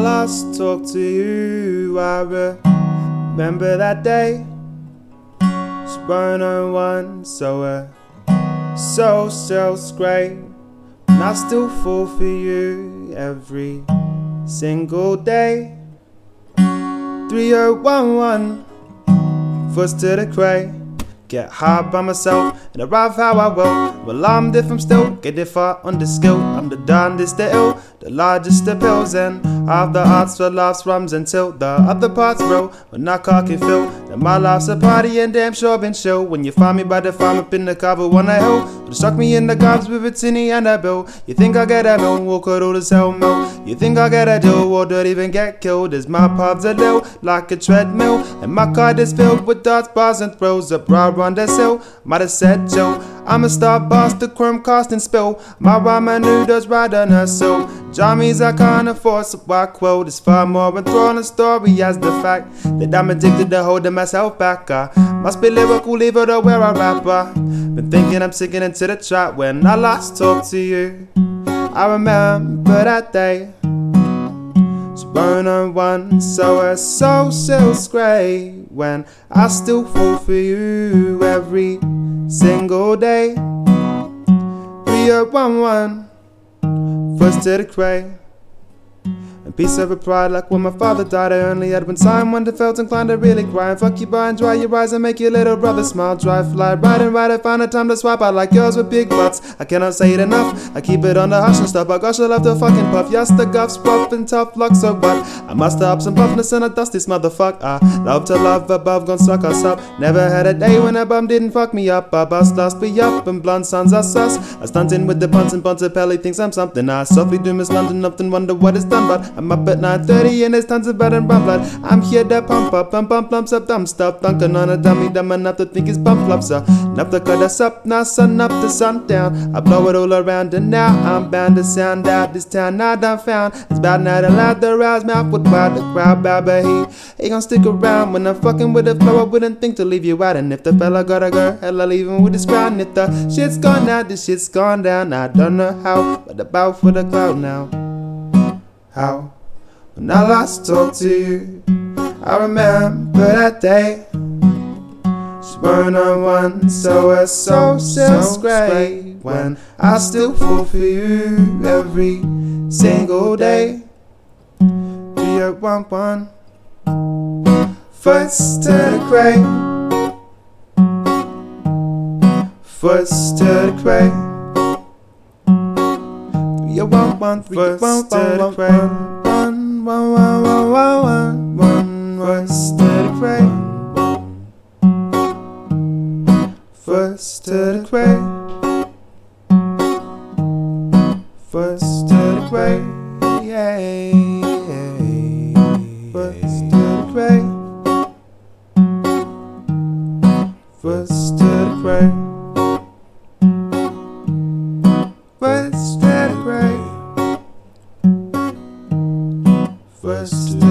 last talked to you, I remember that day. Spun on one, so uh, so so great. And I still fall for you every single day. 3011, first to the crate. Get high by myself and arrive how I will. Well, I'm different still, get it far on the skill. I'm the darndest, the ill, the largest, the pills, and I've the arts for laughs, rums until the other parts real. When I cock and feel that my life's a party and damn sure been show. When you find me by the farm up in the cover on a hill, or struck me in the gobs with a tinny and a bill. You think I get a mill, walk out all this hell mill. You think I get a deal, or don't even get killed. As my paths are low, like a treadmill, and my card is filled with darts, bars, and throws. A broad on the sill, might have said Joe. I'm a star boss, the chrome cost and spill. My rhyme noodles ride on her so. Jammies I can't afford, so I quote is far more enthralling story as the fact that I'm addicted to holding myself back. I must be lyrical, leave it where I rapper. Been thinking I'm sinking into the trap when I last talked to you. I remember that day. Spurn on one, so it's so still grey when I still fall for you every single day. We are oh, one one, to the And peace over pride, like when my father died, I only had one time when I felt inclined to really cry. And fuck you by and dry your eyes and make your little brother smile. Dry fly, ride and ride, I find a time to swap. I like girls with big butts. I cannot say it enough. I keep it on the hush and stuff. I gosh, I love to fucking puff. Yes, the guff's rough and tough luck, so what? I must have some buffness and a dust this motherfucker. I love to love above, gon' suck us up. Never had a day when a bum didn't fuck me up. I bust lost be up and blunt sons are sus. I stunting with the puns and Bontempelli thinks I'm something. I softly do Miss London, often wonder what it's done, but I'm up at 9.30 and there's tons of bad and brown blood. I'm here to pump up and pump lumps of dumb stuff. Dunking on a dummy, dumb enough to think it's bump lumps. Uh. Enough to cut us up, now sun up to sundown. I blow it all around and now I'm bound to sound out this town I done found. It's about night allowed to rise mouth with wild the crowd but he ain't gonna stick around. When I'm fucking with the flow, I wouldn't think to leave you out. And if the fella gotta girl, hell, I leave him with his crown. If the shit's gone out, the shit's gone down. I don't know how, but about for the cloud now. How? When I last talked to you, I remember that day. Spurn on one, so it's so, so great. When I still fall for you every single day. Do you want one? First to the grave. First to the grave. You want? First to the grave one, one, one, one, one, one, one. First to the grave. First to the. Yeah. First to the grave. First to the grave. First to the grave. First